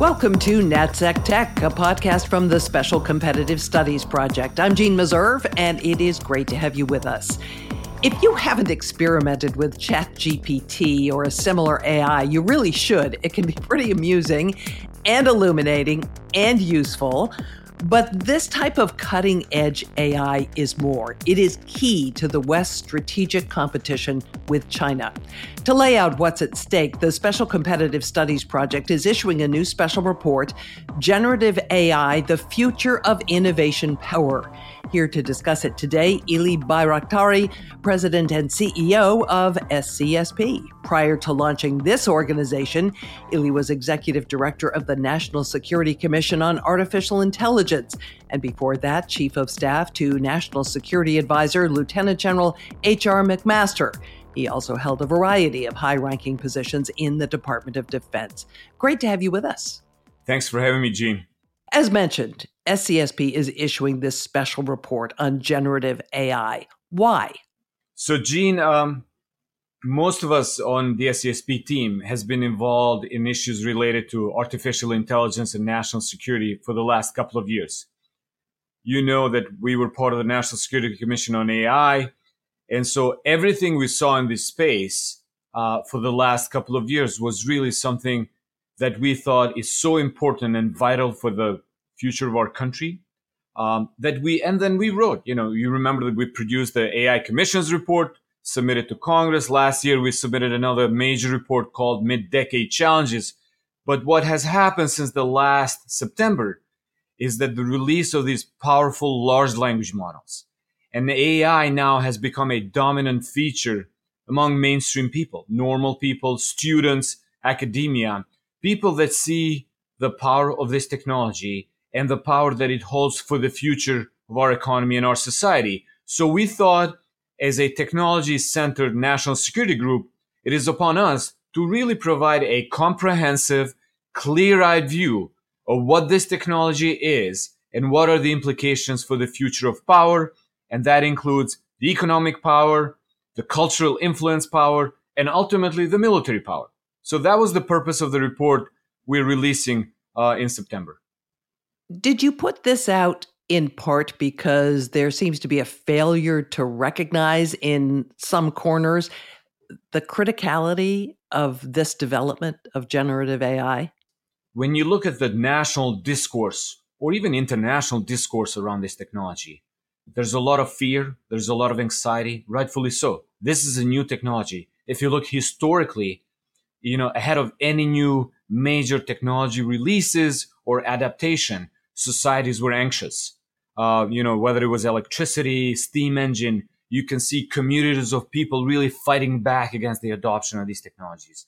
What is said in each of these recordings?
Welcome to NatSec Tech, a podcast from the Special Competitive Studies Project. I'm Jeanne Meserve, and it is great to have you with us. If you haven't experimented with ChatGPT or a similar AI, you really should. It can be pretty amusing and illuminating and useful. But this type of cutting edge AI is more. It is key to the West's strategic competition with China. To lay out what's at stake, the Special Competitive Studies Project is issuing a new special report Generative AI, the Future of Innovation Power. Here to discuss it today, Ylli Bajraktari, President and CEO of SCSP. Prior to launching this organization, Ylli was Executive Director of the National Security Commission on Artificial Intelligence, and before that, Chief of Staff to National Security Advisor Lieutenant General H.R. McMaster. He also held a variety of high ranking positions in the Department of Defense. Great to have you with us. Thanks for having me, Jeanne. As mentioned, SCSP is issuing this special report on generative AI. Why? So, Jeanne, um, most of us on the SCSP team has been involved in issues related to artificial intelligence and national security for the last couple of years. You know that we were part of the National Security Commission on AI. And so everything we saw in this space uh, for the last couple of years was really something that we thought is so important and vital for the future of our country um, that we and then we wrote you know you remember that we produced the ai commissions report submitted to congress. Last year we submitted another major report called mid-decade challenges. But what has happened since the last september is that the release of these powerful large language models and the ai now has become a dominant feature among mainstream people normal people students academia people that see the power of this technology and the power that it holds for the future of our economy and our society. So we thought, as a technology centered national security group, it is upon us to really provide a comprehensive, clear eyed view of what this technology is and what are the implications for the future of power. And that includes the economic power, the cultural influence power, and ultimately the military power. So that was the purpose of the report we're releasing uh, in September. Did you put this out in part because there seems to be a failure to recognize in some corners the criticality of this development of generative AI? When you look at the national discourse or even international discourse around this technology, there's a lot of fear, there's a lot of anxiety, rightfully so. This is a new technology. If you look historically, you know, ahead of any new major technology releases or adaptation, societies were anxious. Uh, you know, whether it was electricity, steam engine, you can see communities of people really fighting back against the adoption of these technologies.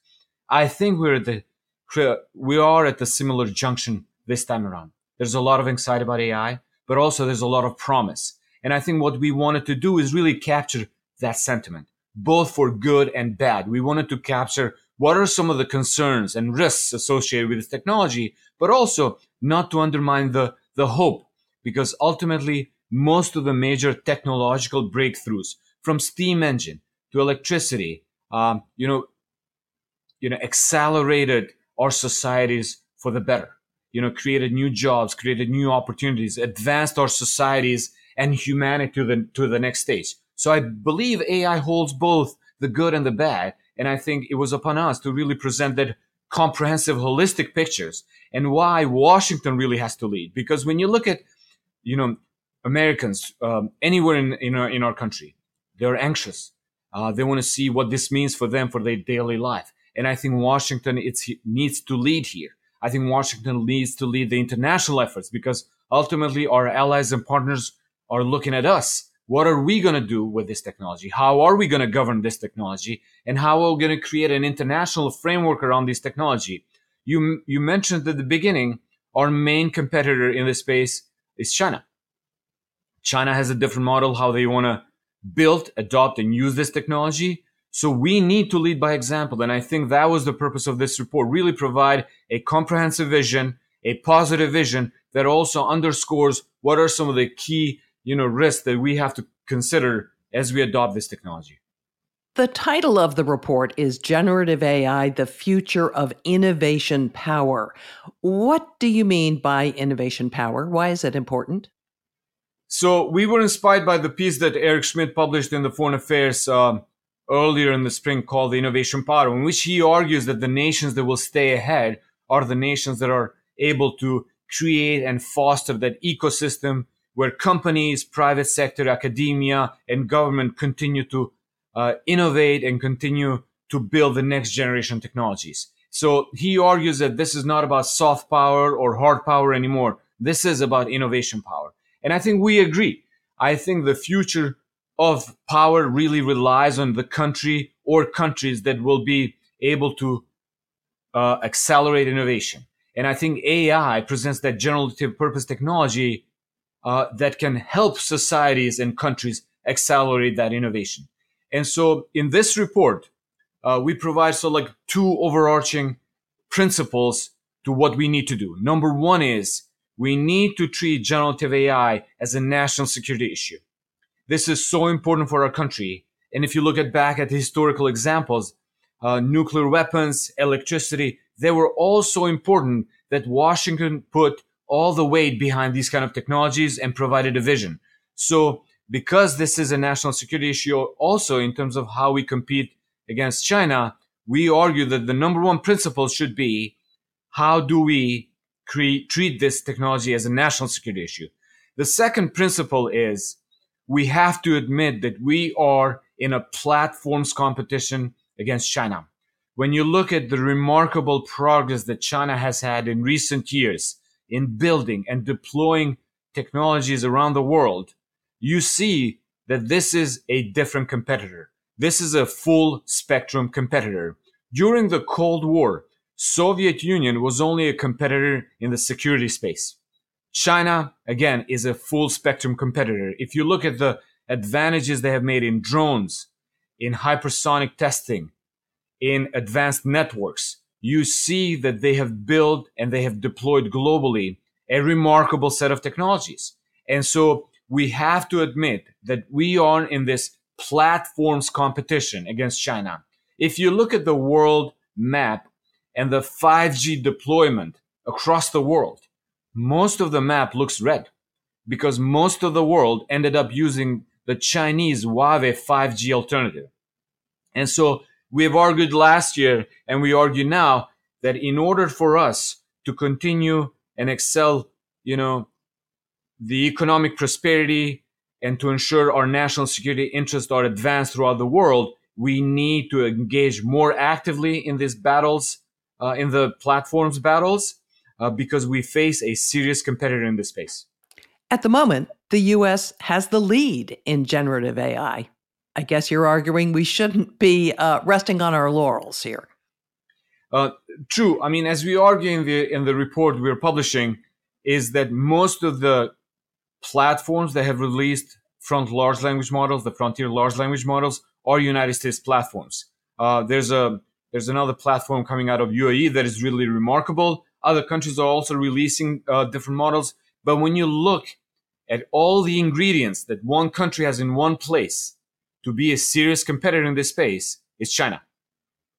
I think we're at the we are at the similar junction this time around. There's a lot of anxiety about AI, but also there's a lot of promise. And I think what we wanted to do is really capture that sentiment, both for good and bad. We wanted to capture what are some of the concerns and risks associated with this technology, but also not to undermine the, the hope, because ultimately, most of the major technological breakthroughs from steam engine to electricity, um, you know, you know, accelerated our societies for the better. You know, created new jobs, created new opportunities, advanced our societies and humanity to the to the next stage. So I believe AI holds both the good and the bad, and I think it was upon us to really present that comprehensive, holistic pictures and why Washington really has to lead. Because when you look at, you know, Americans um, anywhere in, in our, in our country, they're anxious. Uh, they want to see what this means for them for their daily life. And I think Washington it's, needs to lead here. I think Washington needs to lead the international efforts because ultimately our allies and partners are looking at us what are we going to do with this technology? How are we going to govern this technology? And how are we going to create an international framework around this technology? You, you mentioned at the beginning, our main competitor in this space is China. China has a different model, how they want to build, adopt, and use this technology. So we need to lead by example. And I think that was the purpose of this report, really provide a comprehensive vision, a positive vision that also underscores what are some of the key you know risks that we have to consider as we adopt this technology. The title of the report is Generative AI, the Future of Innovation Power. What do you mean by innovation power? Why is it important? So, we were inspired by the piece that Eric Schmidt published in the Foreign Affairs uh, earlier in the spring called The Innovation Power, in which he argues that the nations that will stay ahead are the nations that are able to create and foster that ecosystem where companies, private sector, academia, and government continue to uh, innovate and continue to build the next generation technologies. So he argues that this is not about soft power or hard power anymore. This is about innovation power. And I think we agree. I think the future of power really relies on the country or countries that will be able to uh, accelerate innovation. And I think AI presents that generative purpose technology uh, that can help societies and countries accelerate that innovation. And so in this report, uh, we provide so like two overarching principles to what we need to do. Number one is we need to treat generative AI as a national security issue. This is so important for our country. And if you look at back at historical examples, uh, nuclear weapons, electricity, they were all so important that Washington put all the weight behind these kind of technologies and provided a vision. So because this is a national security issue also in terms of how we compete against China, we argue that the number one principle should be how do we create, treat this technology as a national security issue? The second principle is we have to admit that we are in a platforms competition against China. When you look at the remarkable progress that China has had in recent years in building and deploying technologies around the world, you see that this is a different competitor. This is a full spectrum competitor. During the Cold War, Soviet Union was only a competitor in the security space. China, again, is a full spectrum competitor. If you look at the advantages they have made in drones, in hypersonic testing, in advanced networks, you see that they have built and they have deployed globally a remarkable set of technologies. And so we have to admit that we are in this platforms competition against China. If you look at the world map and the 5G deployment across the world, most of the map looks red because most of the world ended up using the Chinese Huawei 5G alternative. And so we have argued last year and we argue now that in order for us to continue and excel, you know, the economic prosperity and to ensure our national security interests are advanced throughout the world, we need to engage more actively in these battles, uh, in the platforms battles, uh, because we face a serious competitor in this space. At the moment, the US has the lead in generative AI. I guess you're arguing we shouldn't be uh, resting on our laurels here. Uh, true. I mean, as we argue in the in the report we're publishing, is that most of the platforms that have released front large language models, the frontier large language models, are United States platforms. Uh, there's a there's another platform coming out of UAE that is really remarkable. Other countries are also releasing uh, different models, but when you look at all the ingredients that one country has in one place to be a serious competitor in this space, is China.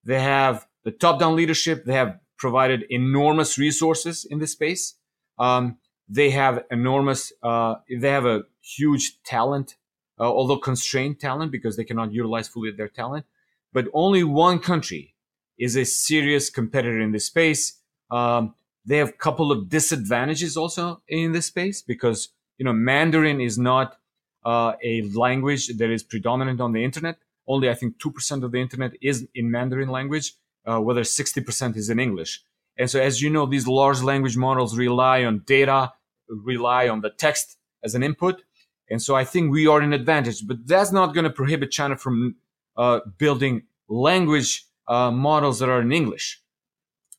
They have the top-down leadership. They have provided enormous resources in this space. Um, they have enormous, uh, they have a huge talent, uh, although constrained talent because they cannot utilize fully their talent. But only one country is a serious competitor in this space. Um, they have a couple of disadvantages also in this space because you know Mandarin is not uh, a language that is predominant on the internet. Only I think two percent of the internet is in Mandarin language, uh, whether sixty percent is in English. And so, as you know, these large language models rely on data, rely on the text as an input. And so I think we are in advantage, but that's not going to prohibit China from uh, building language uh, models that are in English.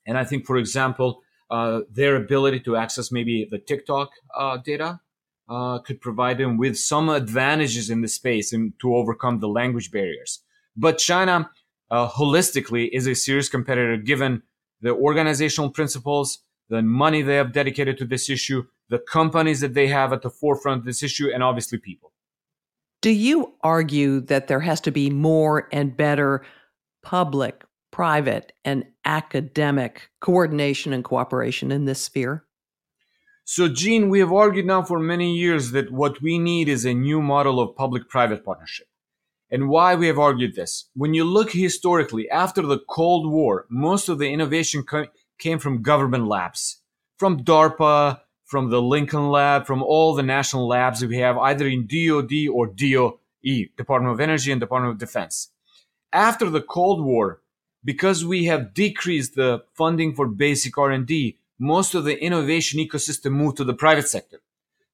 And I think, for example, uh, their ability to access maybe the TikTok uh, data uh, could provide them with some advantages in the space and to overcome the language barriers. But China, uh, holistically, is a serious competitor given the organizational principles, the money they have dedicated to this issue, the companies that they have at the forefront of this issue, and obviously people. Do you argue that there has to be more and better public, private, and academic coordination and cooperation in this sphere? So, Jeanne, we have argued now for many years that what we need is a new model of public private partnership. And why we have argued this? When you look historically, after the Cold War, most of the innovation co- came from government labs, from DARPA, from the Lincoln Lab, from all the national labs we have, either in DoD or DOE, Department of Energy and Department of Defense. After the Cold War, because we have decreased the funding for basic R&D, most of the innovation ecosystem moved to the private sector.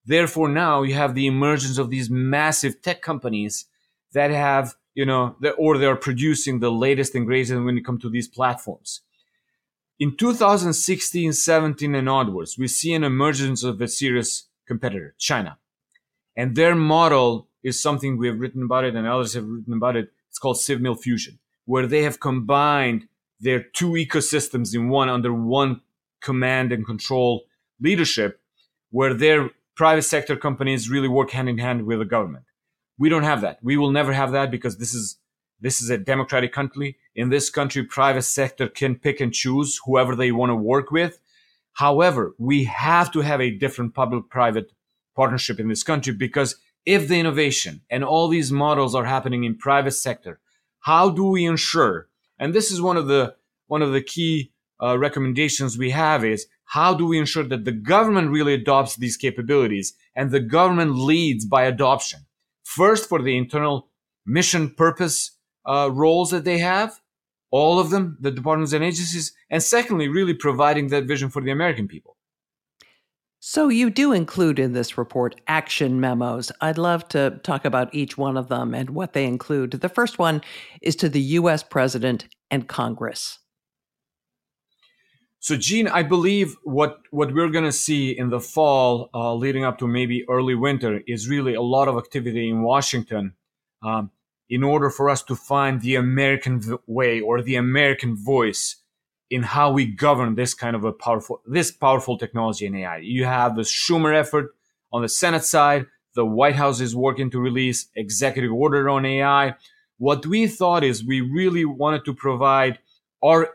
Therefore, now you have the emergence of these massive tech companies that have, you know, or they are producing the latest and greatest when it comes to these platforms. In 2016, 17, and onwards, we see an emergence of a serious competitor, China. And their model is something we have written about it and others have written about it. It's called CivMil Fusion, where they have combined their two ecosystems in one under one command and control leadership where their private sector companies really work hand in hand with the government. We don't have that. We will never have that because this is this is a democratic country. In this country, private sector can pick and choose whoever they want to work with. However, we have to have a different public-private partnership in this country because if the innovation and all these models are happening in private sector, how do we ensure? And this is one of the one of the key uh, recommendations we have is how do we ensure that the government really adopts these capabilities and the government leads by adoption? First, for the internal mission purpose uh, roles that they have, all of them, the departments and agencies, and secondly, really providing that vision for the American people. So, you do include in this report action memos. I'd love to talk about each one of them and what they include. The first one is to the U.S. President and Congress. So, Jeanne, I believe what what we're going to see in the fall, uh, leading up to maybe early winter, is really a lot of activity in Washington, um, in order for us to find the American way or the American voice in how we govern this kind of a powerful this powerful technology in AI. You have the Schumer effort on the Senate side. The White House is working to release executive order on AI. What we thought is we really wanted to provide our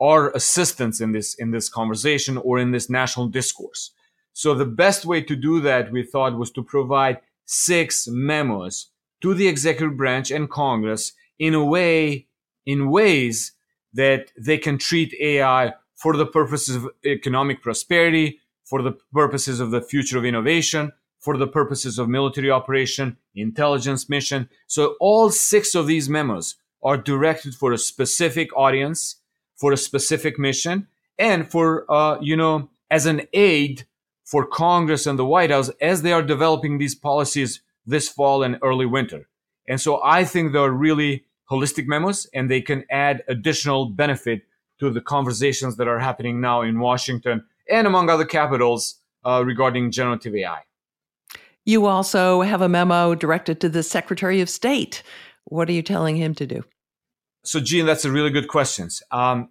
our assistance in this in this conversation or in this national discourse. So the best way to do that we thought was to provide six memos to the executive branch and Congress in a way in ways that they can treat AI for the purposes of economic prosperity, for the purposes of the future of innovation, for the purposes of military operation, intelligence mission. So all six of these memos are directed for a specific audience for a specific mission and for, uh, you know, as an aid for Congress and the White House as they are developing these policies this fall and early winter. And so I think they're really holistic memos and they can add additional benefit to the conversations that are happening now in Washington and among other capitals uh, regarding generative AI. You also have a memo directed to the Secretary of State. What are you telling him to do? So, Jeanne, that's a really good question. Um,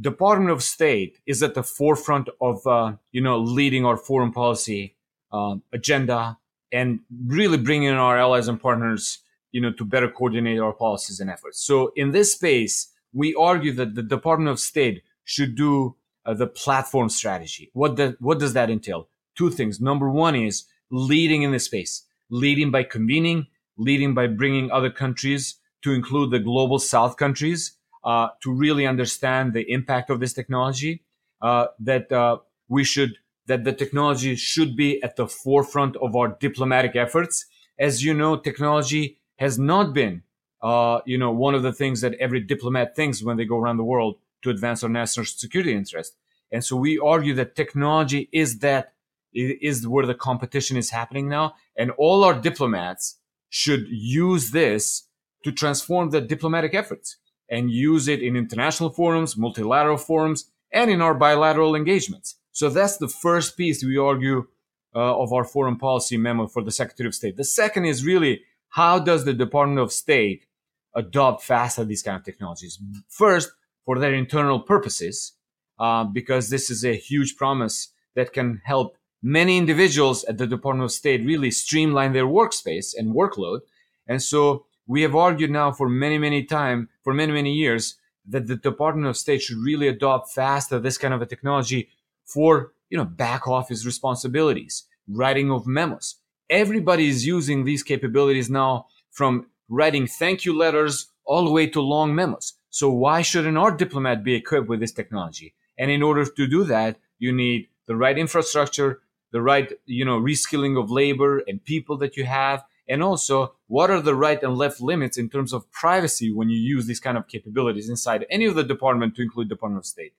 Department of State is at the forefront of uh, you know leading our foreign policy uh, agenda and really bringing our allies and partners you know to better coordinate our policies and efforts. So, in this space, we argue that the Department of State should do uh, the platform strategy. What the, what does that entail? Two things. Number one is leading in this space, leading by convening, leading by bringing other countries to include the global south countries uh, to really understand the impact of this technology uh, that uh, we should that the technology should be at the forefront of our diplomatic efforts. As you know technology has not been uh, you know one of the things that every diplomat thinks when they go around the world to advance our national security interest. And so we argue that technology is that is where the competition is happening now and all our diplomats should use this to transform the diplomatic efforts and use it in international forums, multilateral forums, and in our bilateral engagements. So that's the first piece we argue uh, of our foreign policy memo for the Secretary of State. The second is really how does the Department of State adopt faster these kind of technologies? First, for their internal purposes, uh, because this is a huge promise that can help many individuals at the Department of State really streamline their workspace and workload And so we have argued now for many, many time, for many, many years, that the Department of State should really adopt faster this kind of a technology for, you know, back office responsibilities, writing of memos. Everybody is using these capabilities now from writing thank you letters all the way to long memos. So why shouldn't our diplomat be equipped with this technology? And in order to do that, you need the right infrastructure, the right, you know, reskilling of labor and people that you have, and also what are the right and left limits in terms of privacy when you use these kind of capabilities inside any of the department to include Department of State.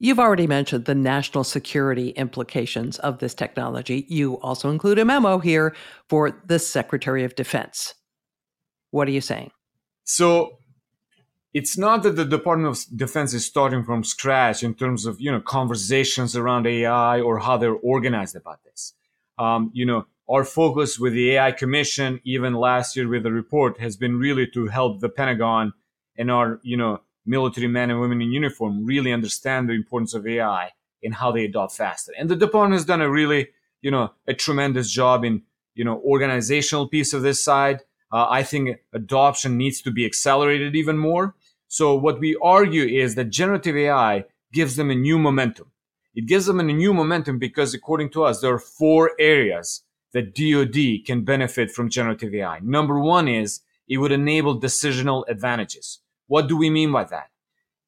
You've already mentioned the national security implications of this technology. You also include a memo here for the Secretary of Defense. What are you saying? So it's not that the Department of Defense is starting from scratch in terms of you know conversations around AI or how they're organized about this. Um, you know, our focus with the AI Commission, even last year with the report, has been really to help the Pentagon and our you know military men and women in uniform really understand the importance of AI and how they adopt faster. And the department has done a really you know a tremendous job in you know organizational piece of this side uh, I think adoption needs to be accelerated even more. So what we argue is that generative AI gives them a new momentum. It gives them a new momentum because according to us, there are four areas that DoD can benefit from generative AI. Number one is it would enable decisional advantages. What do we mean by that?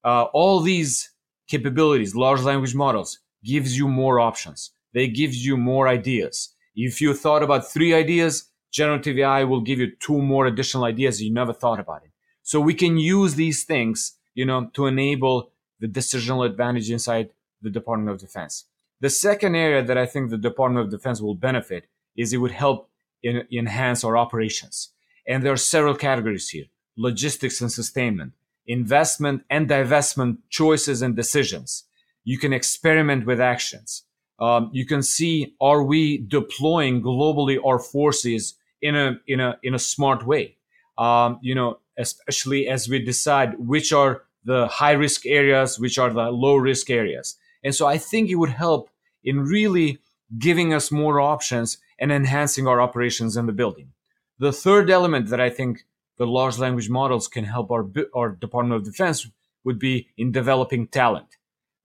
Uh, all these capabilities, large language models, gives you more options. They gives you more ideas. If you thought about three ideas, generative AI will give you two more additional ideas you never thought about it. So we can use these things, you know, to enable the decisional advantage inside the Department of Defense. The second area that I think the Department of Defense will benefit is it would help in, enhance our operations. And there are several categories here. Logistics and sustainment, investment and divestment choices and decisions. You can experiment with actions. Um, you can see, are we deploying globally our forces in a in a in a smart way. Um, you know, especially as we decide which are the high risk areas, which are the low risk areas. And so I think it would help in really giving us more options and enhancing our operations in the building. The third element that I think the large language models can help our, our Department of Defense would be in developing talent.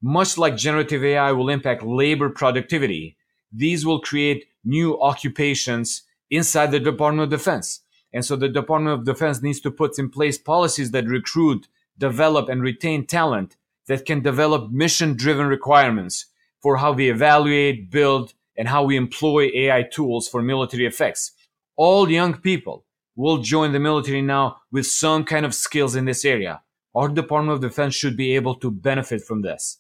Much like generative AI will impact labor productivity, these will create new occupations inside the Department of Defense. And so the Department of Defense needs to put in place policies that recruit, develop, and retain talent that can develop mission driven requirements for how we evaluate, build, and how we employ AI tools for military effects. All young people will join the military now with some kind of skills in this area. Our Department of Defense should be able to benefit from this.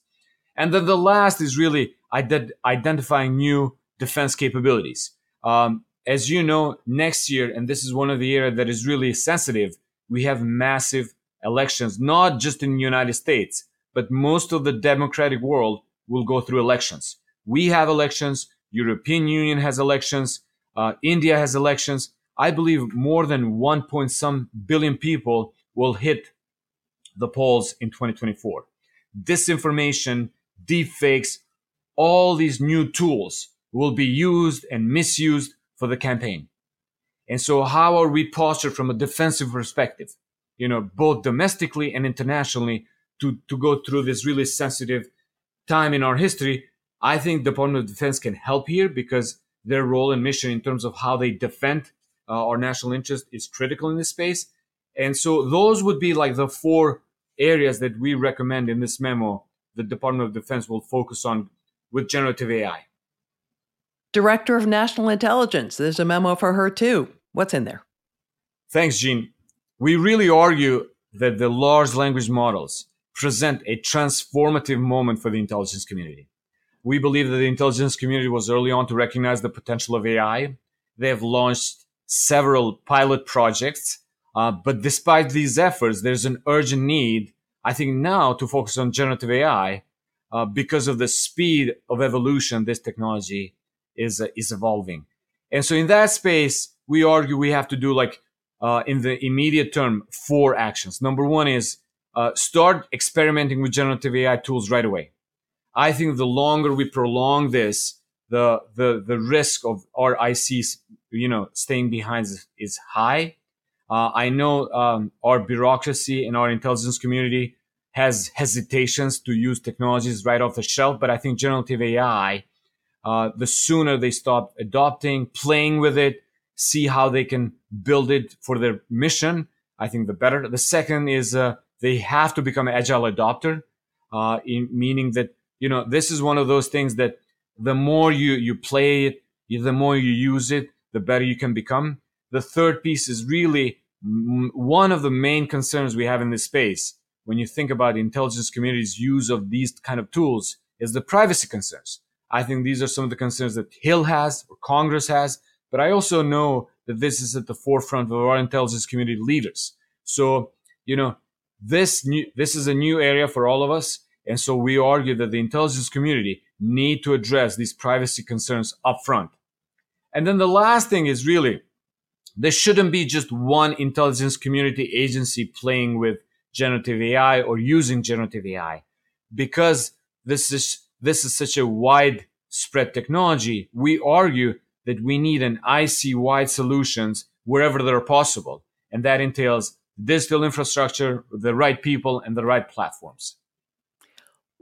And then the last is really ident- identifying new defense capabilities. Um, as you know, next year, and this is one of the areas that is really sensitive, we have massive elections, not just in the United States, but most of the democratic world will go through elections. We have elections. European Union has elections. Uh, India has elections. I believe more than one point some billion people will hit the polls in 2024. Disinformation, deepfakes, all these new tools will be used and misused for the campaign. And so how are we postured from a defensive perspective, you know, both domestically and internationally to, to go through this really sensitive time in our history? I think the Department of Defense can help here because their role and mission in terms of how they defend uh, our national interest is critical in this space. And so those would be like the four areas that we recommend in this memo the Department of Defense will focus on with generative AI. Director of National Intelligence. There's a memo for her too. What's in there? Thanks, Jeanne. We really argue that the large language models present a transformative moment for the intelligence community. We believe that the intelligence community was early on to recognize the potential of AI. They have launched several pilot projects, uh, but despite these efforts, there's an urgent need, I think, now to focus on generative AI uh, because of the speed of evolution this technology is uh, is evolving. And so in that space, we argue we have to do like uh, in the immediate term four actions. Number one is uh, start experimenting with generative AI tools right away. I think the longer we prolong this, the the the risk of our ICs, you know, staying behind is, high. Uh, I know um, our bureaucracy and our intelligence community has hesitations to use technologies right off the shelf, but I think generative AI, uh, the sooner they stop adopting, playing with it, see how they can build it for their mission, I think the better. The second is uh, they have to become agile adopter, uh, in, meaning that you know this is one of those things that the more you you play it, the more you use it, the better you can become. The third piece is really one of the main concerns we have in this space when you think about the intelligence community's use of these kind of tools is the privacy concerns. I think these are some of the concerns that Hill has or Congress has, but I also know that this is at the forefront of our intelligence community leaders. So, you know, this new, this is a new area for all of us. And so we argue that the intelligence community need to address these privacy concerns up front. And then the last thing is really, there shouldn't be just one intelligence community agency playing with generative AI or using generative AI. Because this is, this is such a widespread technology, we argue that we need an IC wide solutions wherever they're possible. And that entails digital infrastructure, the right people, and the right platforms.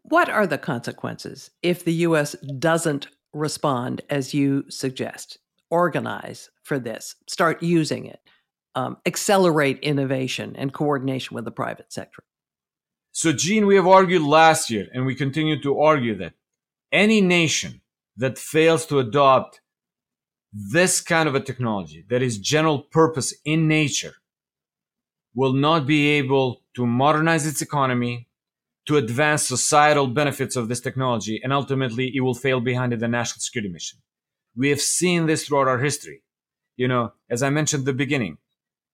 What are the consequences if the US doesn't respond as you suggest? Organize for this, start using it, um, accelerate innovation and coordination with the private sector. So, Jeanne, we have argued last year, and we continue to argue that any nation that fails to adopt this kind of a technology that is general purpose in nature will not be able to modernize its economy, to advance societal benefits of this technology, and ultimately it will fail behind in the national security mission. We have seen this throughout our history. You know, as I mentioned at the beginning,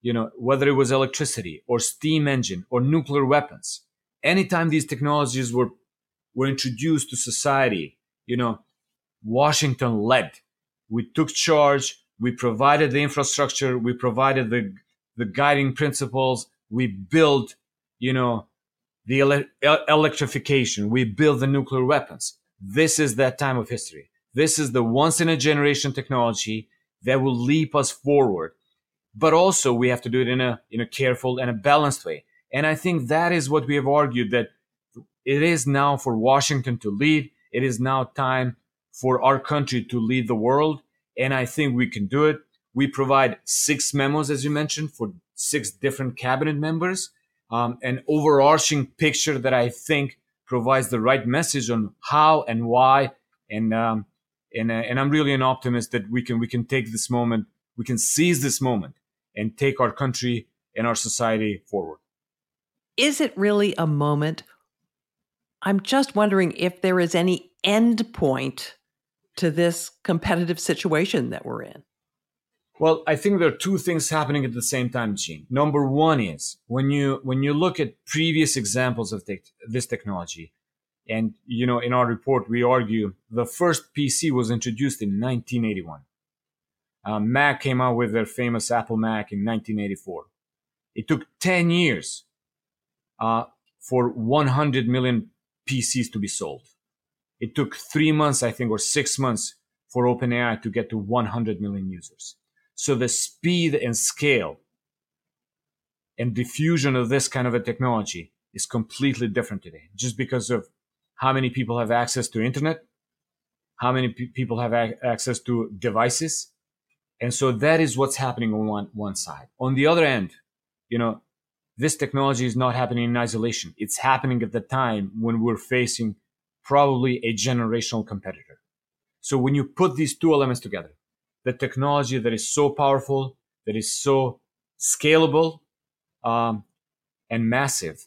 you know, whether it was electricity or steam engine or nuclear weapons, anytime these technologies were, were introduced to society, you know, Washington led. We took charge. We provided the infrastructure. We provided the, the guiding principles. We built, you know, the ele- electrification. We build the nuclear weapons. This is that time of history. This is the once in a generation technology that will leap us forward. But also we have to do it in a, in a careful and a balanced way. And I think that is what we have argued that it is now for Washington to lead. It is now time for our country to lead the world. And I think we can do it. We provide six memos, as you mentioned, for six different cabinet members, um, an overarching picture that I think provides the right message on how and why. And, um, and, uh, and I'm really an optimist that we can, we can take this moment, we can seize this moment and take our country and our society forward. Is it really a moment? I'm just wondering if there is any end point to this competitive situation that we're in? Well, I think there are two things happening at the same time, Jeanne. Number one is when you when you look at previous examples of te- this technology, and you know, in our report we argue the first PC was introduced in 1981. Uh, Mac came out with their famous Apple Mac in 1984. It took 10 years uh, for 100 million PCs to be sold. It took three months, I think, or six months for OpenAI to get to 100 million users. So the speed and scale and diffusion of this kind of a technology is completely different today, just because of how many people have access to internet, how many pe- people have access to devices. And so that is what's happening on one, one side. On the other end, you know, this technology is not happening in isolation. It's happening at the time when we're facing probably a generational competitor. So when you put these two elements together, the technology that is so powerful, that is so scalable, um, and massive,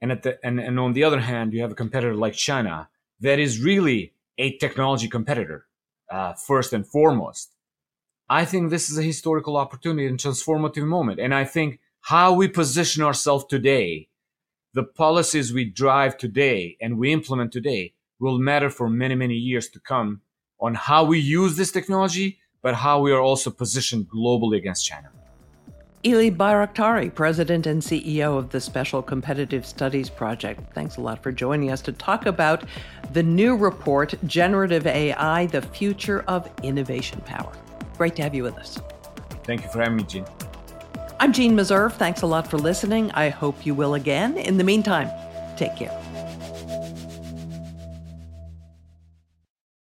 and at the and, and on the other hand, you have a competitor like China that is really a technology competitor uh, first and foremost. I think this is a historical opportunity and transformative moment, and I think how we position ourselves today the policies we drive today and we implement today will matter for many, many years to come on how we use this technology, but how we are also positioned globally against China. Ylli Bajraktari, President and CEO of the Special Competitive Studies Project. Thanks a lot for joining us to talk about the new report, Generative AI, the Future of Innovation Power. Great to have you with us. Thank you for having me, Jeanne. I'm Jeanne Meserve. Thanks a lot for listening. I hope you will again. In the meantime, take care.